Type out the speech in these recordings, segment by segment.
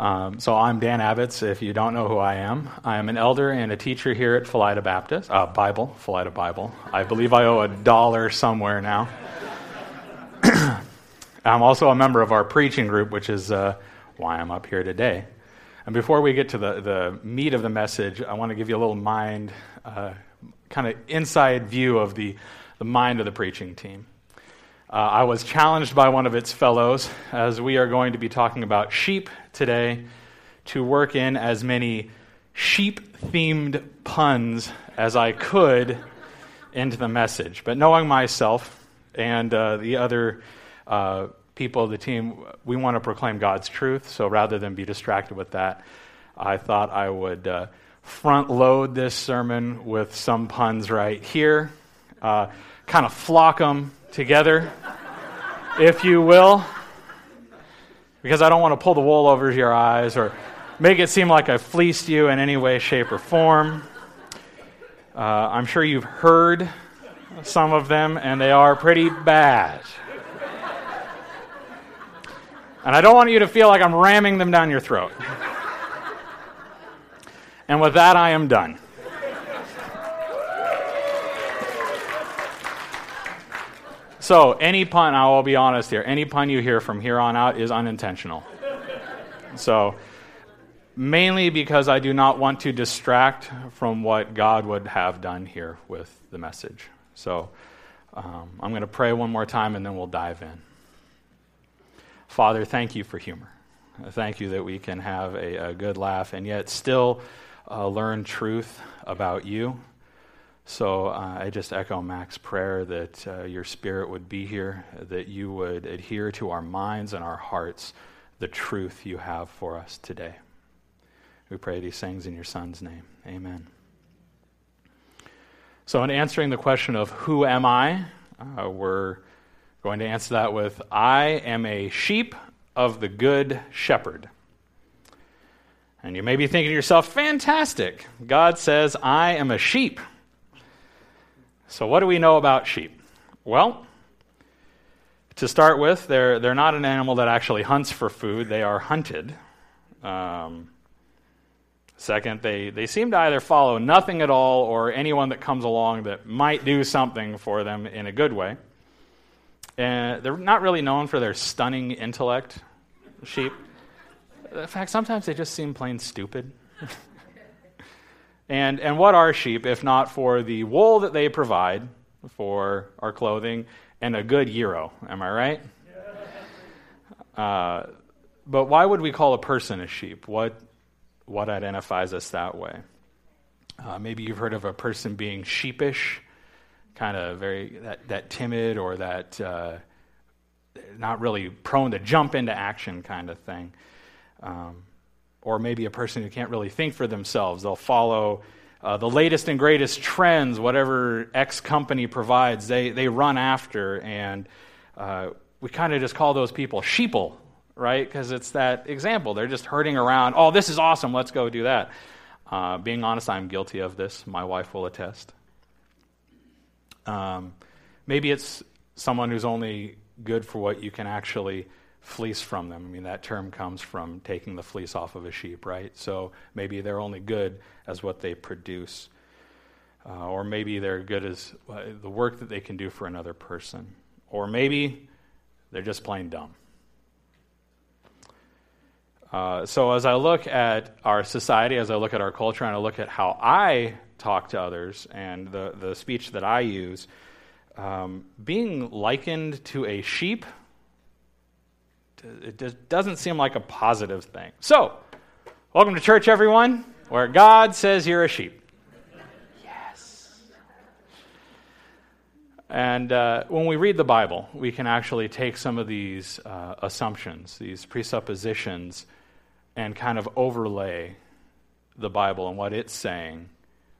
Um, so I'm Dan Abitz. If you don't know who I am, I am an elder and a teacher here at Felida Baptist uh, Bible, Felida Bible. I believe I owe a dollar somewhere now. I'm also a member of our preaching group, which is uh, why I'm up here today. And before we get to the, the meat of the message, I want to give you a little mind, uh, kind of inside view of the, the mind of the preaching team. Uh, I was challenged by one of its fellows, as we are going to be talking about sheep today, to work in as many sheep themed puns as I could into the message. But knowing myself and uh, the other uh, people of the team, we want to proclaim God's truth. So rather than be distracted with that, I thought I would uh, front load this sermon with some puns right here, uh, kind of flock them together, if you will, because I don't want to pull the wool over your eyes or make it seem like I've fleeced you in any way, shape, or form. Uh, I'm sure you've heard some of them, and they are pretty bad. And I don't want you to feel like I'm ramming them down your throat. And with that, I am done. So, any pun, I will be honest here, any pun you hear from here on out is unintentional. So, mainly because I do not want to distract from what God would have done here with the message. So, um, I'm going to pray one more time and then we'll dive in. Father, thank you for humor. Thank you that we can have a, a good laugh and yet still uh, learn truth about you so uh, I just echo Mac's prayer that uh, your spirit would be here, that you would adhere to our minds and our hearts the truth you have for us today. We pray these things in your Son's name. Amen. So, in answering the question of who am I, uh, we're going to answer that with I am a sheep of the good shepherd. And you may be thinking to yourself, fantastic. God says, I am a sheep. So, what do we know about sheep? Well, to start with, they're, they're not an animal that actually hunts for food, they are hunted. Um, second, they, they seem to either follow nothing at all or anyone that comes along that might do something for them in a good way. And they're not really known for their stunning intellect, sheep. In fact, sometimes they just seem plain stupid. And, and what are sheep if not for the wool that they provide for our clothing and a good gyro? Am I right? Uh, but why would we call a person a sheep? What, what identifies us that way? Uh, maybe you've heard of a person being sheepish, kind of very that, that timid or that uh, not really prone to jump into action kind of thing. Um, or maybe a person who can't really think for themselves. They'll follow uh, the latest and greatest trends, whatever X company provides, they, they run after. And uh, we kind of just call those people sheeple, right? Because it's that example. They're just herding around. Oh, this is awesome. Let's go do that. Uh, being honest, I'm guilty of this. My wife will attest. Um, maybe it's someone who's only good for what you can actually fleece from them. I mean, that term comes from taking the fleece off of a sheep, right? So maybe they're only good as what they produce. Uh, or maybe they're good as uh, the work that they can do for another person. Or maybe they're just plain dumb. Uh, so as I look at our society, as I look at our culture, and I look at how I talk to others and the, the speech that I use, um, being likened to a sheep it doesn't seem like a positive thing. So, welcome to church, everyone, where God says you're a sheep. Yes. And uh, when we read the Bible, we can actually take some of these uh, assumptions, these presuppositions, and kind of overlay the Bible and what it's saying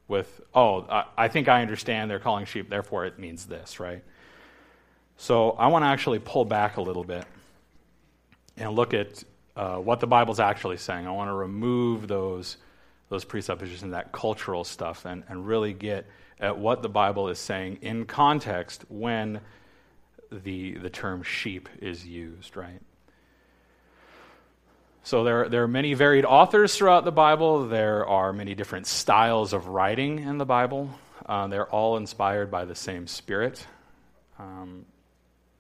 with, oh, I, I think I understand they're calling sheep, therefore it means this, right? So I want to actually pull back a little bit and look at uh, what the Bible's actually saying. I want to remove those, those presuppositions, and that cultural stuff, and, and really get at what the Bible is saying in context when the, the term sheep is used, right? So there, there are many varied authors throughout the Bible. There are many different styles of writing in the Bible. Uh, they're all inspired by the same Spirit. Um,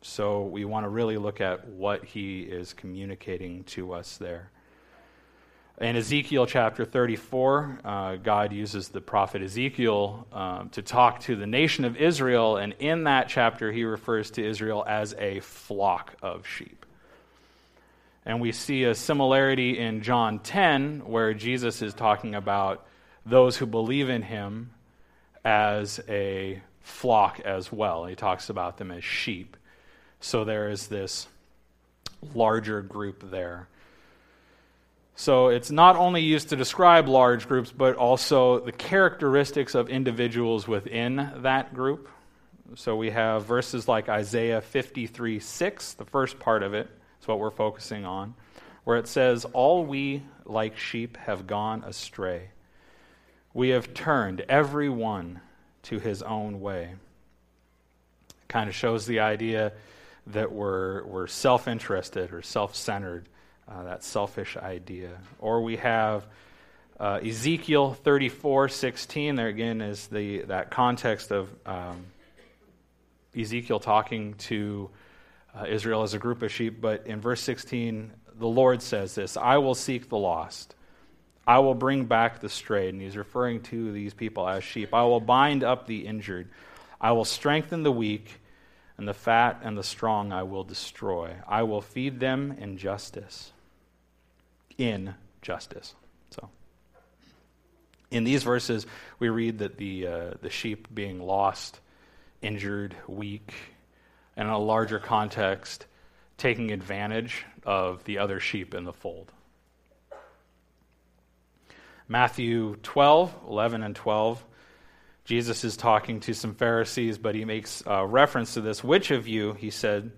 so we want to really look at what he is communicating to us there. In Ezekiel chapter 34, uh, God uses the prophet Ezekiel um, to talk to the nation of Israel, and in that chapter, he refers to Israel as a flock of sheep. And we see a similarity in John 10, where Jesus is talking about those who believe in him as a flock as well. He talks about them as sheep. So there is this larger group there. So it's not only used to describe large groups, but also the characteristics of individuals within that group. So we have verses like Isaiah 53 6, the first part of it is what we're focusing on, where it says, All we like sheep have gone astray. We have turned every one to his own way. It Kind of shows the idea that we're, we're self interested or self centered uh, that selfish idea. Or we have uh, Ezekiel 34 16. There again is the, that context of um, Ezekiel talking to uh, Israel as a group of sheep. But in verse 16, the Lord says this I will seek the lost. I will bring back the strayed. And he's referring to these people as sheep. I will bind up the injured. I will strengthen the weak, and the fat and the strong I will destroy. I will feed them in justice in justice. So, in these verses, we read that the, uh, the sheep being lost, injured, weak, and in a larger context, taking advantage of the other sheep in the fold. Matthew 12, 11 and 12. Jesus is talking to some Pharisees, but he makes uh, reference to this. Which of you, he said,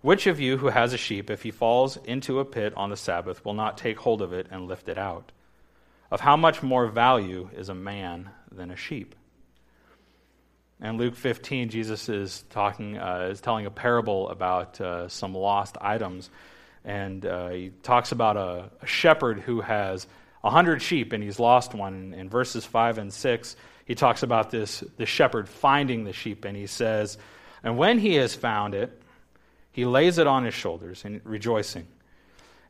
which of you who has a sheep, if he falls into a pit on the Sabbath, will not take hold of it and lift it out? Of how much more value is a man than a sheep? And Luke 15, Jesus is talking, uh, is telling a parable about uh, some lost items, and uh, he talks about a, a shepherd who has a hundred sheep and he's lost one. In verses five and six, he talks about this the shepherd finding the sheep, and he says, "And when he has found it, he lays it on his shoulders and rejoicing.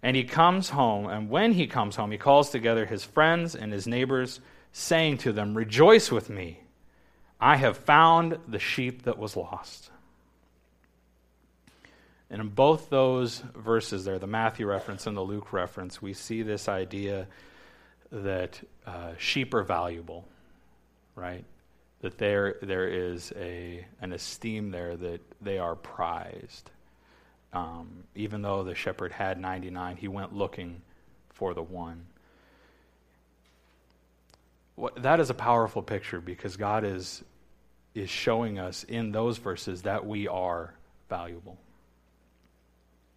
And he comes home, and when he comes home, he calls together his friends and his neighbors, saying to them, Rejoice with me. I have found the sheep that was lost. And in both those verses there, the Matthew reference and the Luke reference, we see this idea that uh, sheep are valuable, right? That there, there is a, an esteem there that they are prized. Um, even though the shepherd had 99, he went looking for the one. What, that is a powerful picture because God is, is showing us in those verses that we are valuable.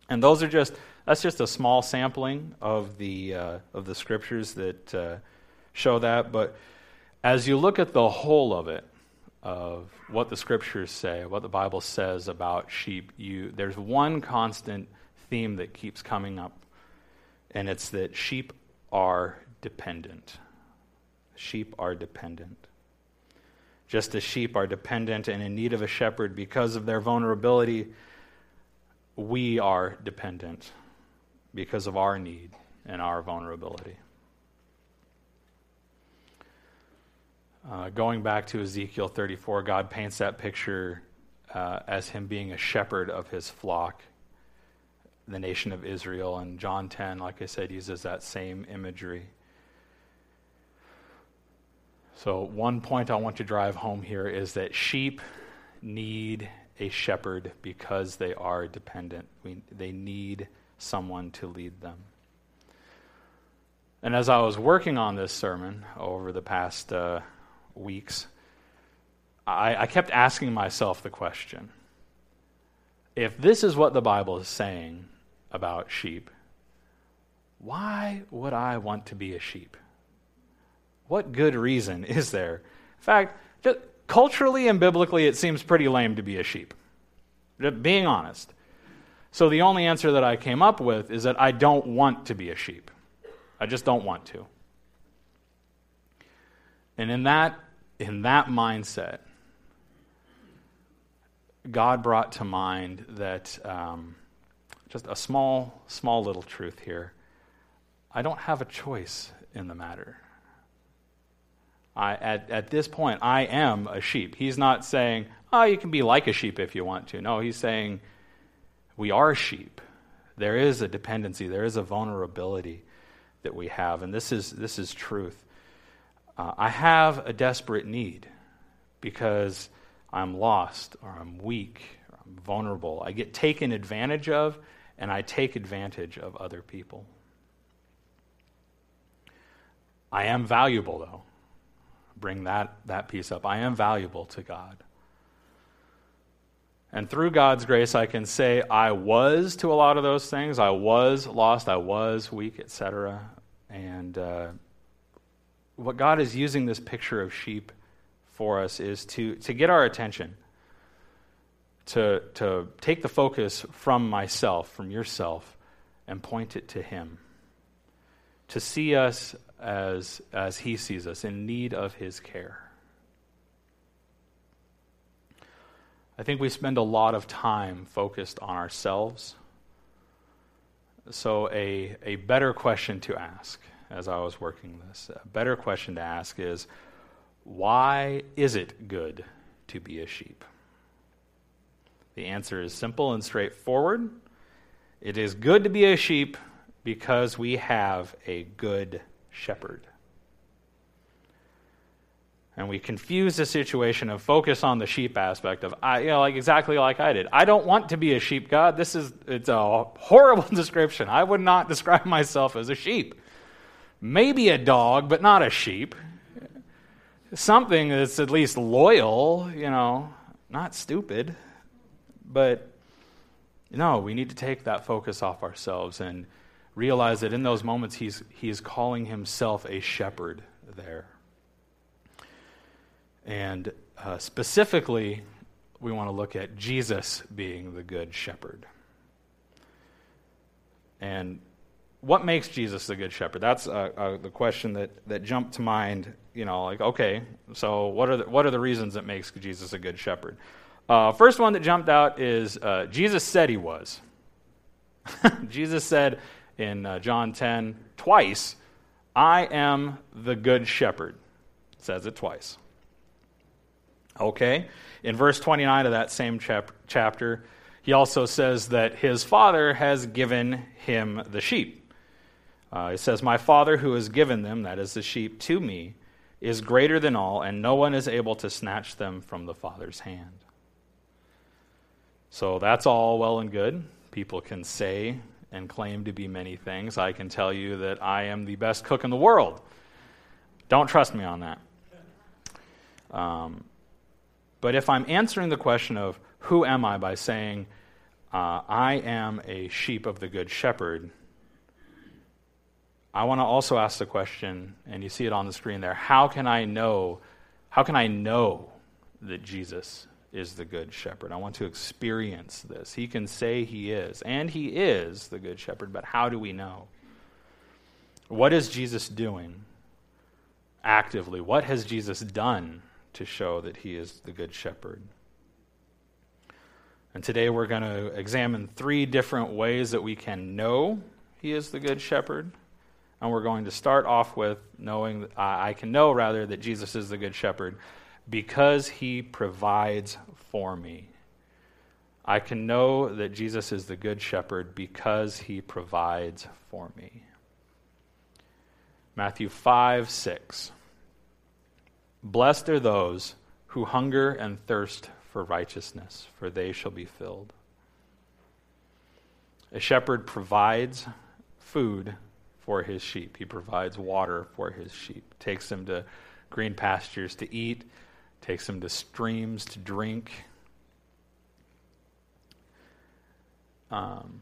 And those are just, that's just a small sampling of the, uh, of the scriptures that uh, show that. But as you look at the whole of it, of what the scriptures say, what the Bible says about sheep, you, there's one constant theme that keeps coming up, and it's that sheep are dependent. Sheep are dependent. Just as sheep are dependent and in need of a shepherd because of their vulnerability, we are dependent because of our need and our vulnerability. Uh, going back to Ezekiel 34, God paints that picture uh, as him being a shepherd of his flock, the nation of Israel. And John 10, like I said, uses that same imagery. So, one point I want to drive home here is that sheep need a shepherd because they are dependent. We, they need someone to lead them. And as I was working on this sermon over the past uh, weeks, I, I kept asking myself the question if this is what the Bible is saying about sheep, why would I want to be a sheep? What good reason is there? In fact, culturally and biblically, it seems pretty lame to be a sheep. Being honest. So the only answer that I came up with is that I don't want to be a sheep. I just don't want to. And in that, in that mindset, God brought to mind that um, just a small, small little truth here. I don't have a choice in the matter. I, at, at this point, I am a sheep. He's not saying, oh, you can be like a sheep if you want to. No, he's saying, we are sheep. There is a dependency, there is a vulnerability that we have, and this is, this is truth. Uh, I have a desperate need because I'm lost or I'm weak or I'm vulnerable. I get taken advantage of, and I take advantage of other people. I am valuable, though. Bring that, that piece up. I am valuable to God. And through God's grace, I can say I was to a lot of those things. I was lost, I was weak, etc. And uh, what God is using this picture of sheep for us is to, to get our attention, to, to take the focus from myself, from yourself, and point it to Him. To see us as, as He sees us, in need of His care. I think we spend a lot of time focused on ourselves. So, a, a better question to ask as I was working this, a better question to ask is why is it good to be a sheep? The answer is simple and straightforward. It is good to be a sheep because we have a good shepherd. And we confuse the situation of focus on the sheep aspect of, I, you know, like exactly like I did. I don't want to be a sheep, God. This is, it's a horrible description. I would not describe myself as a sheep. Maybe a dog, but not a sheep. Something that's at least loyal, you know, not stupid. But no, we need to take that focus off ourselves and realize that in those moments, he's, he's calling himself a shepherd there. And uh, specifically, we want to look at Jesus being the good shepherd. And what makes Jesus the good shepherd? That's uh, uh, the question that, that jumped to mind. You know, like, okay, so what are the, what are the reasons that makes Jesus a good shepherd? Uh, first one that jumped out is uh, Jesus said he was. Jesus said, in uh, John 10 twice, I am the good shepherd. Says it twice. Okay? In verse 29 of that same chap- chapter, he also says that his father has given him the sheep. Uh, it says, My father who has given them, that is the sheep, to me, is greater than all, and no one is able to snatch them from the father's hand. So that's all well and good. People can say and claim to be many things, I can tell you that I am the best cook in the world. Don't trust me on that. Um, but if I'm answering the question of who am I by saying, uh, I am a sheep of the good shepherd, I want to also ask the question, and you see it on the screen there how can I know? How can I know that Jesus is the good shepherd. I want to experience this. He can say he is, and he is the good shepherd, but how do we know? What is Jesus doing actively? What has Jesus done to show that he is the good shepherd? And today we're going to examine three different ways that we can know he is the good shepherd. And we're going to start off with knowing, uh, I can know rather, that Jesus is the good shepherd because he provides for me. I can know that Jesus is the good shepherd because he provides for me. Matthew 5 6. Blessed are those who hunger and thirst for righteousness, for they shall be filled. A shepherd provides food for his sheep. He provides water for his sheep, takes them to green pastures to eat, takes them to streams to drink. Um,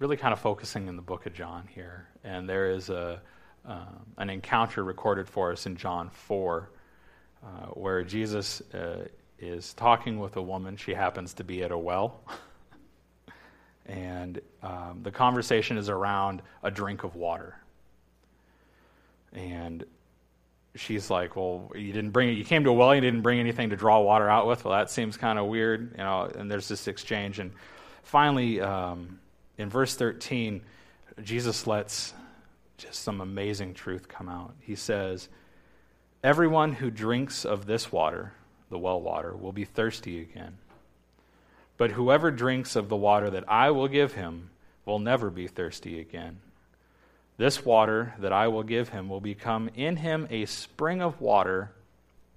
really kind of focusing in the book of John here. And there is a, uh, an encounter recorded for us in John 4 uh, where Jesus uh, is talking with a woman. She happens to be at a well. And um, the conversation is around a drink of water. And she's like, "Well, you didn't bring. You came to a well. You didn't bring anything to draw water out with. Well, that seems kind of weird, you know." And there's this exchange, and finally, um, in verse 13, Jesus lets just some amazing truth come out. He says, "Everyone who drinks of this water, the well water, will be thirsty again. But whoever drinks of the water that I will give him will never be thirsty again." This water that I will give him will become in him a spring of water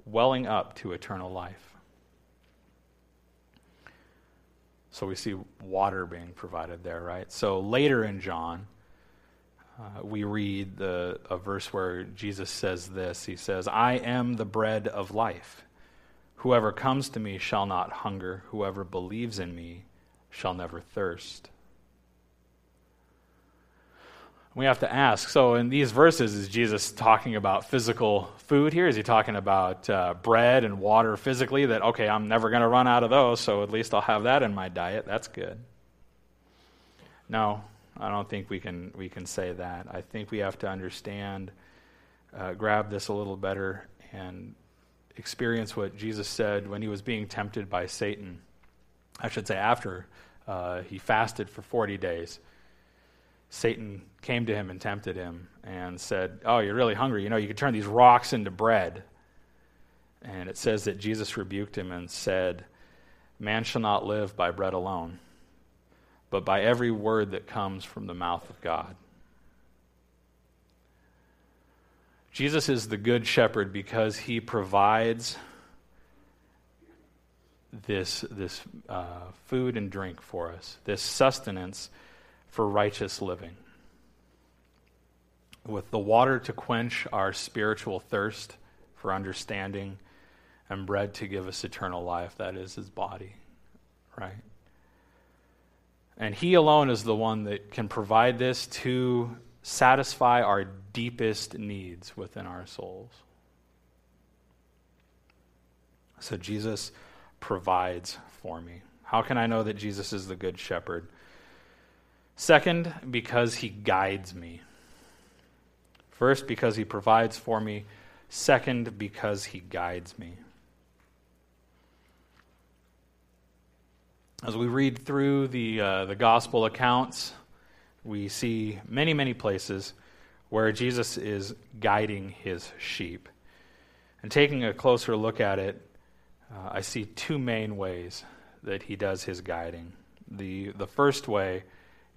welling up to eternal life. So we see water being provided there, right? So later in John, uh, we read the, a verse where Jesus says this He says, I am the bread of life. Whoever comes to me shall not hunger, whoever believes in me shall never thirst. We have to ask. So in these verses is jesus talking about physical food here? Is he talking about uh, bread and water physically that okay i'm never going to run out of those so at least i'll have that in my diet? That's good. No i don't think we can we can say that. I think we have to understand uh, grab this a little better and experience what jesus said when he was being tempted by satan i should say after uh, he fasted for 40 days Satan came to him and tempted him and said, Oh, you're really hungry. You know, you could turn these rocks into bread. And it says that Jesus rebuked him and said, Man shall not live by bread alone, but by every word that comes from the mouth of God. Jesus is the good shepherd because he provides this, this uh, food and drink for us, this sustenance for righteous living. With the water to quench our spiritual thirst for understanding, and bread to give us eternal life, that is his body, right? And he alone is the one that can provide this to satisfy our deepest needs within our souls. So Jesus provides for me. How can I know that Jesus is the good shepherd? Second, because he guides me. First, because he provides for me. Second, because he guides me. As we read through the, uh, the gospel accounts, we see many, many places where Jesus is guiding his sheep. And taking a closer look at it, uh, I see two main ways that he does his guiding. The, the first way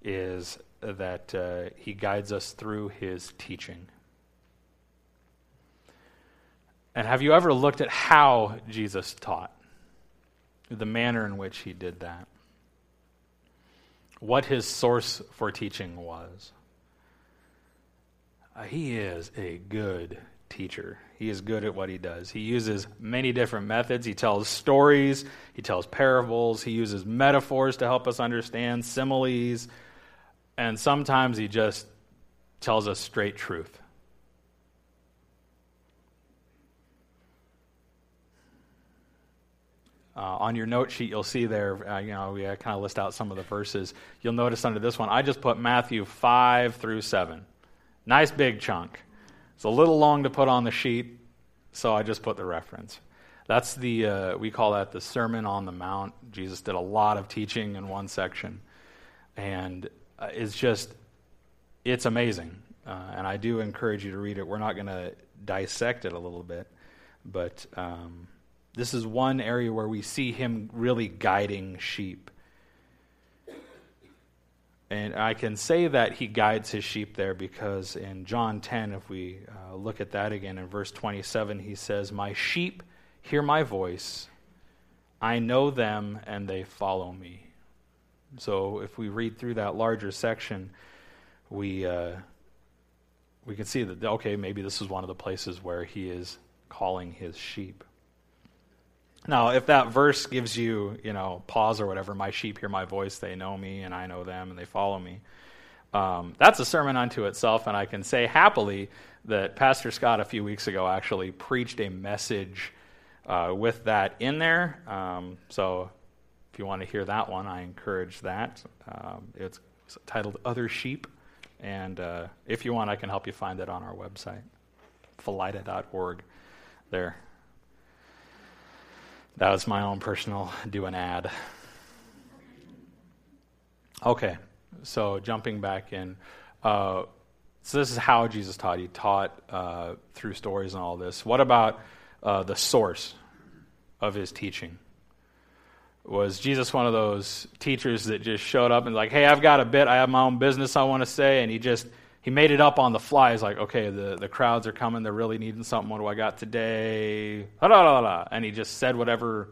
is that uh, he guides us through his teaching. And have you ever looked at how Jesus taught? The manner in which he did that? What his source for teaching was? Uh, he is a good teacher. He is good at what he does. He uses many different methods. He tells stories, he tells parables, he uses metaphors to help us understand, similes, and sometimes he just tells us straight truth. Uh, on your note sheet, you'll see there, uh, you know, we uh, kind of list out some of the verses. You'll notice under this one, I just put Matthew 5 through 7. Nice big chunk. It's a little long to put on the sheet, so I just put the reference. That's the, uh, we call that the Sermon on the Mount. Jesus did a lot of teaching in one section. And uh, is just, it's amazing. Uh, and I do encourage you to read it. We're not going to dissect it a little bit, but um, this is one area where we see him really guiding sheep. And I can say that he guides his sheep there because in John 10, if we uh, look at that again in verse 27, he says, My sheep hear my voice. I know them and they follow me. So if we read through that larger section, we uh, we can see that okay, maybe this is one of the places where he is calling his sheep. Now, if that verse gives you, you know, pause or whatever, my sheep hear my voice, they know me, and I know them, and they follow me. Um, that's a sermon unto itself, and I can say happily that Pastor Scott a few weeks ago actually preached a message uh, with that in there. Um, so if you want to hear that one, I encourage that. Um, it's titled Other Sheep. And uh, if you want, I can help you find it on our website, felida.org. There. That was my own personal do an ad. Okay, so jumping back in. Uh, so this is how Jesus taught. He taught uh, through stories and all this. What about uh, the source of his teaching? Was Jesus one of those teachers that just showed up and like, hey, I've got a bit, I have my own business I want to say, and he just he made it up on the fly. He's like, okay, the, the crowds are coming, they're really needing something. What do I got today? And he just said whatever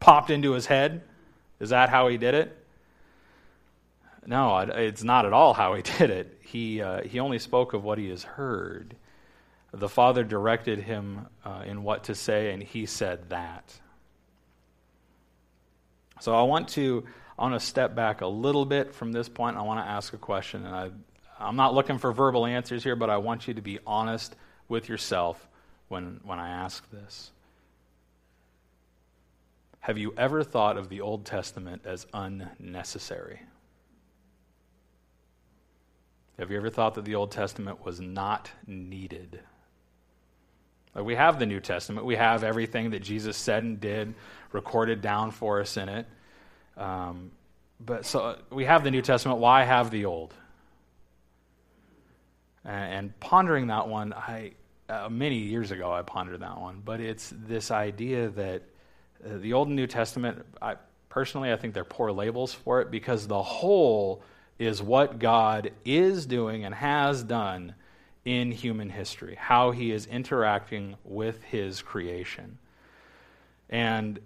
popped into his head. Is that how he did it? No, it's not at all how he did it. He, uh, he only spoke of what he has heard. The Father directed him uh, in what to say, and he said that. So I want to I want to step back a little bit from this point. I want to ask a question, and I, I'm not looking for verbal answers here, but I want you to be honest with yourself when when I ask this. Have you ever thought of the Old Testament as unnecessary? Have you ever thought that the Old Testament was not needed? Like we have the New Testament. We have everything that Jesus said and did recorded down for us in it. Um, but so we have the New Testament. Why have the Old? And, pondering that one, I uh, many years ago I pondered that one. But it's this idea that uh, the Old and New Testament. I personally I think they're poor labels for it because the whole is what God is doing and has done in human history, how he is interacting with his creation. And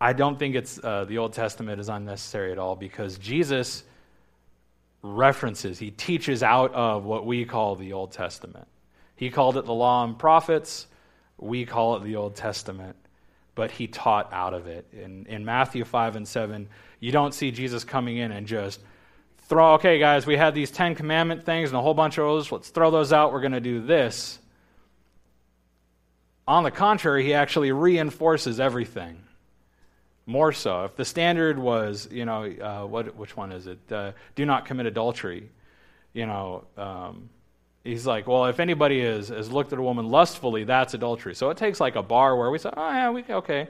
I don't think it's uh, the Old Testament is unnecessary at all because Jesus references, he teaches out of what we call the Old Testament. He called it the law and prophets. We call it the Old Testament, but he taught out of it. In, in Matthew 5 and 7, you don't see Jesus coming in and just throw, okay, guys, we had these Ten Commandment things and a whole bunch of those. Let's throw those out. We're going to do this. On the contrary, he actually reinforces everything. More so. If the standard was, you know, uh, what, which one is it? Uh, do not commit adultery. You know, um, he's like, well, if anybody has, has looked at a woman lustfully, that's adultery. So it takes like a bar where we say, oh, yeah, we, okay.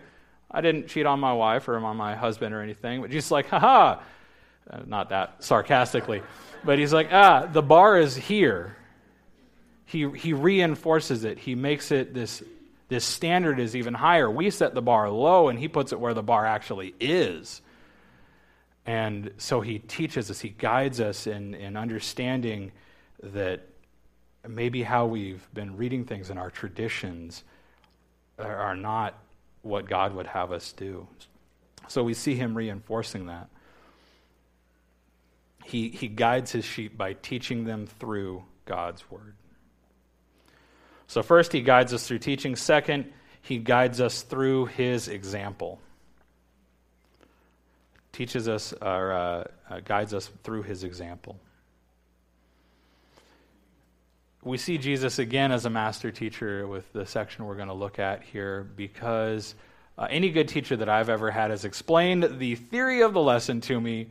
I didn't cheat on my wife or on my husband or anything. But Jesus like, haha, uh, not that sarcastically, but he's like, ah, the bar is here. He, he reinforces it. He makes it this, this standard is even higher. We set the bar low, and he puts it where the bar actually is. And so he teaches us, he guides us in, in understanding that maybe how we've been reading things in our traditions are not what God would have us do. So we see him reinforcing that he, he guides his sheep by teaching them through God's word. So, first, he guides us through teaching. Second, he guides us through his example. Teaches us or uh, uh, guides us through his example. We see Jesus again as a master teacher with the section we're going to look at here because uh, any good teacher that I've ever had has explained the theory of the lesson to me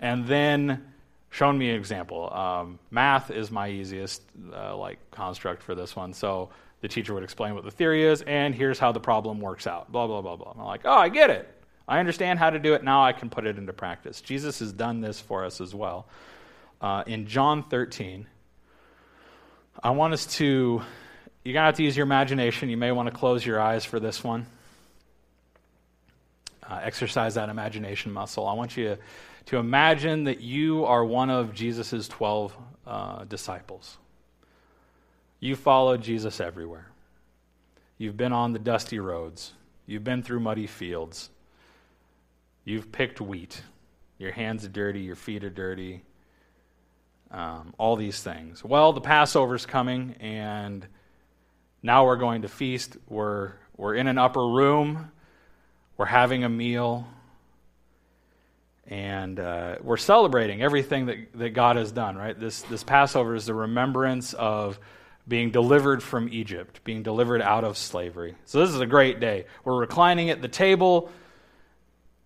and then shown me an example. Um, math is my easiest uh, like construct for this one. So the teacher would explain what the theory is, and here's how the problem works out. Blah blah blah blah. I'm like, oh, I get it. I understand how to do it. Now I can put it into practice. Jesus has done this for us as well. Uh, in John 13, I want us to. You're gonna have to use your imagination. You may want to close your eyes for this one. Uh, exercise that imagination muscle. I want you to to imagine that you are one of Jesus' 12 uh, disciples. You followed Jesus everywhere. You've been on the dusty roads. You've been through muddy fields. You've picked wheat. Your hands are dirty. Your feet are dirty. Um, all these things. Well, the Passover's coming, and now we're going to feast. We're, we're in an upper room. We're having a meal and uh, we're celebrating everything that, that God has done, right? This, this Passover is the remembrance of being delivered from Egypt, being delivered out of slavery. So this is a great day. We're reclining at the table.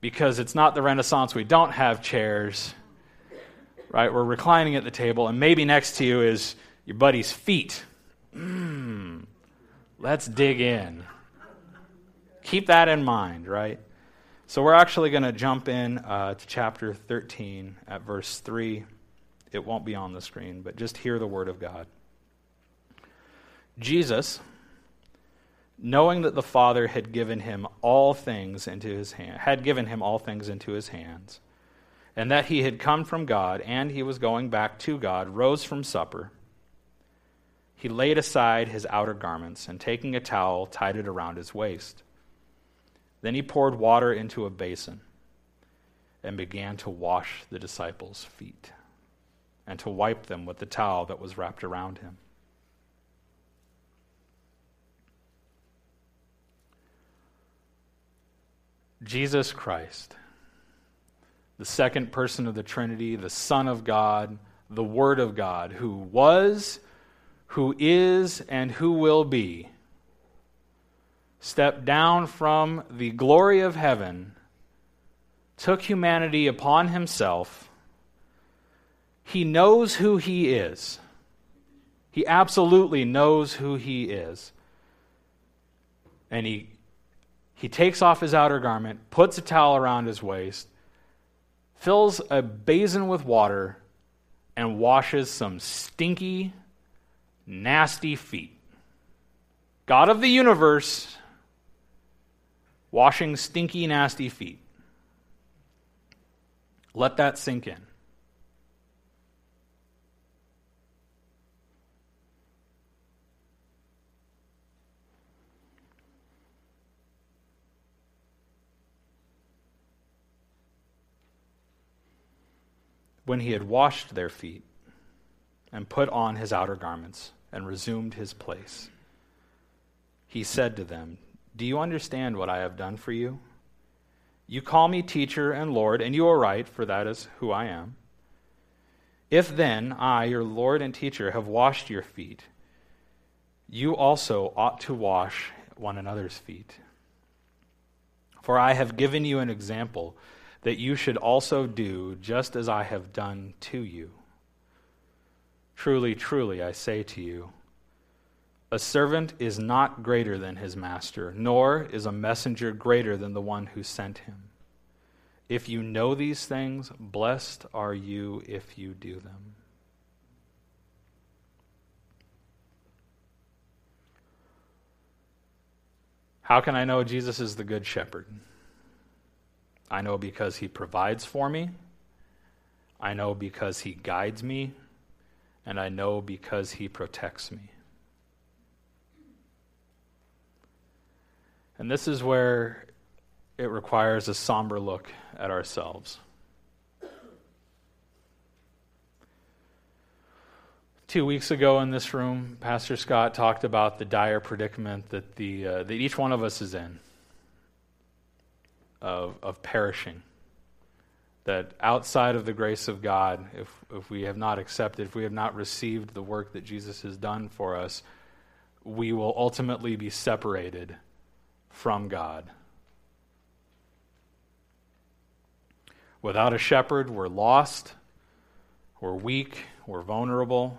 because it's not the Renaissance. We don't have chairs, right? We're reclining at the table, and maybe next to you is your buddy's feet. Mm, let's dig in. Keep that in mind, right? So we're actually going to jump in uh, to chapter 13 at verse 3. It won't be on the screen, but just hear the word of God. Jesus, knowing that the Father had given him all things into his hand, had given him all things into his hands, and that he had come from God and he was going back to God, rose from supper. He laid aside his outer garments and taking a towel tied it around his waist. Then he poured water into a basin and began to wash the disciples' feet and to wipe them with the towel that was wrapped around him. Jesus Christ, the second person of the Trinity, the Son of God, the Word of God, who was, who is, and who will be, stepped down from the glory of heaven, took humanity upon himself. He knows who he is. He absolutely knows who he is. And he he takes off his outer garment, puts a towel around his waist, fills a basin with water, and washes some stinky, nasty feet. God of the universe washing stinky, nasty feet. Let that sink in. when he had washed their feet and put on his outer garments and resumed his place, he said to them, Do you understand what I have done for you? You call me teacher and Lord, and you are right, for that is who I am. If then I, your Lord and teacher, have washed your feet, you also ought to wash one another's feet. For I have given you an example that you should also do just as I have done to you. Truly, truly, I say to you, a servant is not greater than his master, nor is a messenger greater than the one who sent him. If you know these things, blessed are you if you do them. How can I know Jesus is the Good Shepherd? I know because He provides for me. I know because He guides me. And I know because He protects me. And this is where it requires a somber look at ourselves. Two weeks ago in this room, Pastor Scott talked about the dire predicament that, the, uh, that each one of us is in of, of perishing. That outside of the grace of God, if, if we have not accepted, if we have not received the work that Jesus has done for us, we will ultimately be separated from God. Without a shepherd, we're lost, we're weak, we're vulnerable.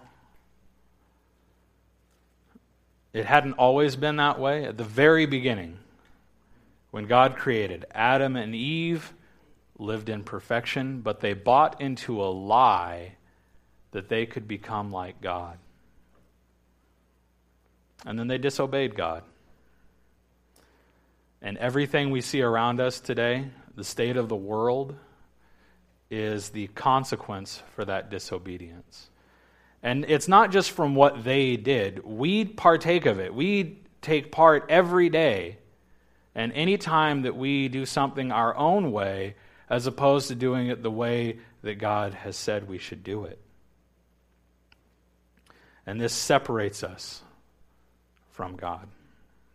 It hadn't always been that way. At the very beginning, when God created. Adam and Eve lived in perfection, but they bought into a lie that they could become like God. And then they disobeyed God. And everything we see around us today, the state of the world, is the consequence for that disobedience. And it's not just from what they did, we partake of it. We take part every day and any time that we do something our own way, as opposed to doing it the way that God has said we should do it. And this separates us from God,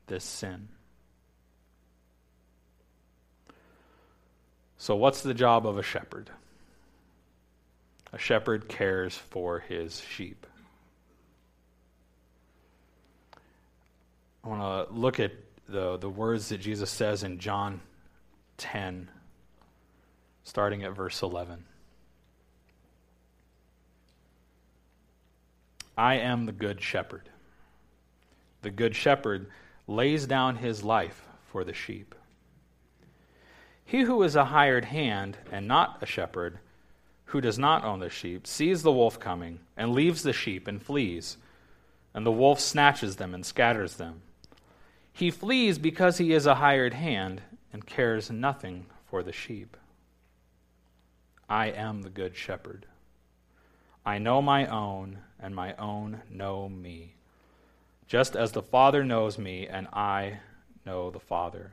this sin. So, what's the job of a shepherd? A shepherd cares for his sheep. I want to look at the, the words that Jesus says in John 10, starting at verse 11. I am the good shepherd. The good shepherd lays down his life for the sheep. He who is a hired hand and not a shepherd, who does not own the sheep, sees the wolf coming and leaves the sheep and flees, and the wolf snatches them and scatters them. He flees because he is a hired hand and cares nothing for the sheep. I am the good shepherd. I know my own, and my own know me, just as the Father knows me, and I know the Father.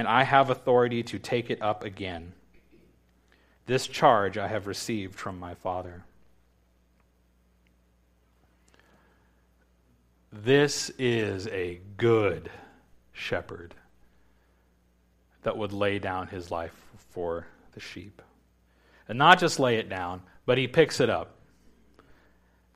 and I have authority to take it up again. This charge I have received from my Father. This is a good shepherd that would lay down his life for the sheep. And not just lay it down, but he picks it up.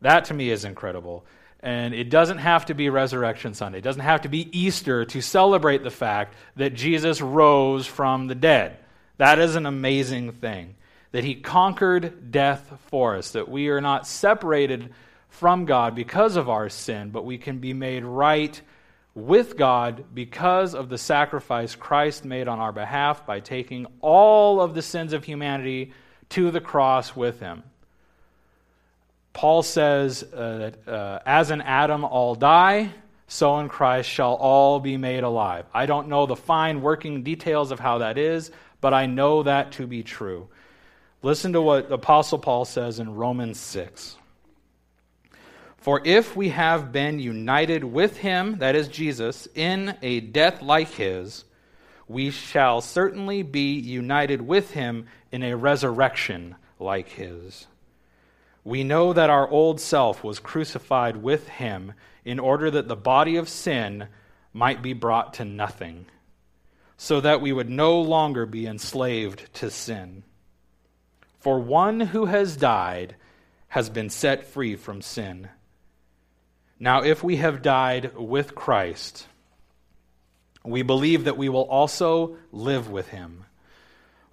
That to me is incredible. And it doesn't have to be Resurrection Sunday. It doesn't have to be Easter to celebrate the fact that Jesus rose from the dead. That is an amazing thing. That he conquered death for us, that we are not separated from God because of our sin, but we can be made right with God because of the sacrifice Christ made on our behalf by taking all of the sins of humanity to the cross with him. Paul says uh, that uh, as in Adam all die, so in Christ shall all be made alive. I don't know the fine working details of how that is, but I know that to be true. Listen to what Apostle Paul says in Romans 6. For if we have been united with him, that is Jesus, in a death like his, we shall certainly be united with him in a resurrection like his. We know that our old self was crucified with him in order that the body of sin might be brought to nothing, so that we would no longer be enslaved to sin. For one who has died has been set free from sin. Now, if we have died with Christ, we believe that we will also live with him.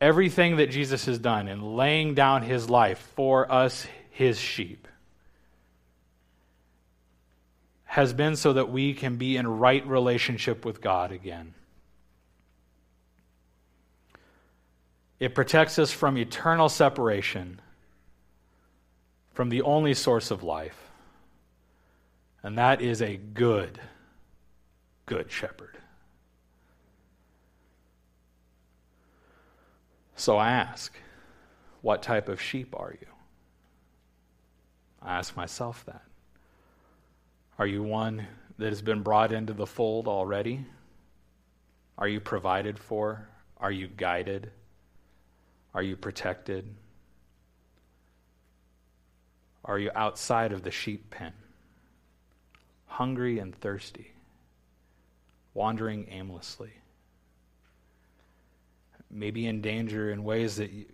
Everything that Jesus has done in laying down his life for us, his sheep, has been so that we can be in right relationship with God again. It protects us from eternal separation from the only source of life, and that is a good, good shepherd. So I ask, what type of sheep are you? I ask myself that. Are you one that has been brought into the fold already? Are you provided for? Are you guided? Are you protected? Are you outside of the sheep pen, hungry and thirsty, wandering aimlessly? Maybe in danger in ways that you,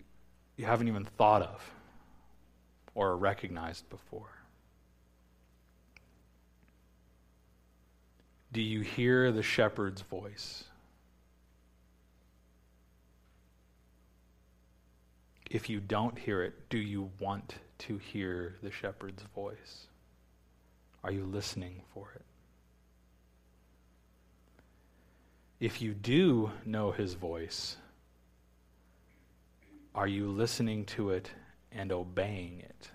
you haven't even thought of or recognized before. Do you hear the shepherd's voice? If you don't hear it, do you want to hear the shepherd's voice? Are you listening for it? If you do know his voice, Are you listening to it and obeying it?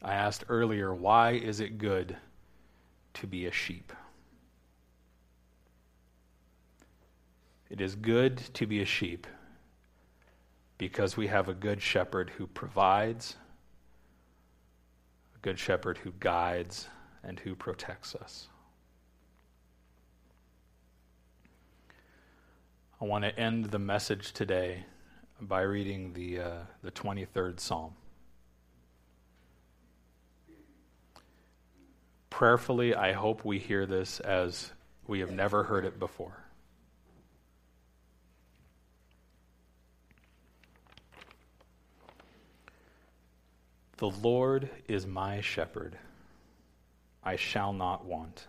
I asked earlier, why is it good to be a sheep? It is good to be a sheep because we have a good shepherd who provides, a good shepherd who guides, and who protects us. I want to end the message today by reading the, uh, the 23rd Psalm. Prayerfully, I hope we hear this as we have never heard it before. The Lord is my shepherd, I shall not want.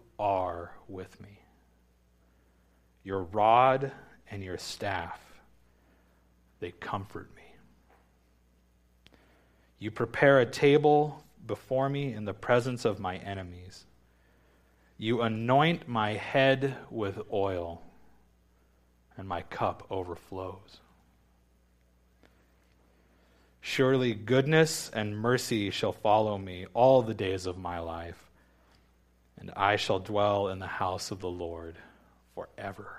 are with me. Your rod and your staff, they comfort me. You prepare a table before me in the presence of my enemies. You anoint my head with oil and my cup overflows. Surely goodness and mercy shall follow me all the days of my life, and I shall dwell in the house of the Lord forever.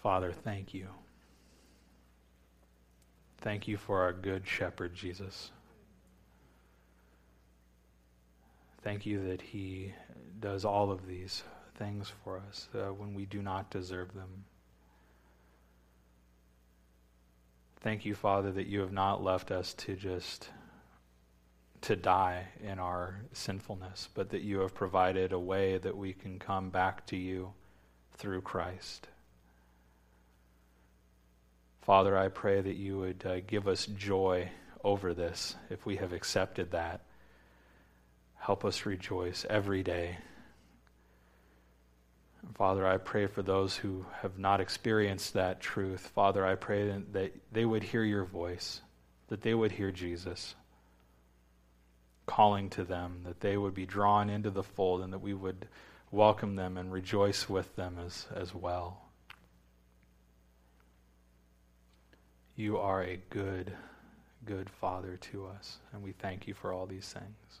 Father, thank you. Thank you for our good shepherd, Jesus. Thank you that he does all of these things for us uh, when we do not deserve them. Thank you, Father, that you have not left us to just to die in our sinfulness, but that you have provided a way that we can come back to you through Christ. Father, I pray that you would uh, give us joy over this if we have accepted that. Help us rejoice every day. Father, I pray for those who have not experienced that truth. Father, I pray that they would hear your voice, that they would hear Jesus calling to them, that they would be drawn into the fold, and that we would welcome them and rejoice with them as, as well. You are a good, good Father to us, and we thank you for all these things.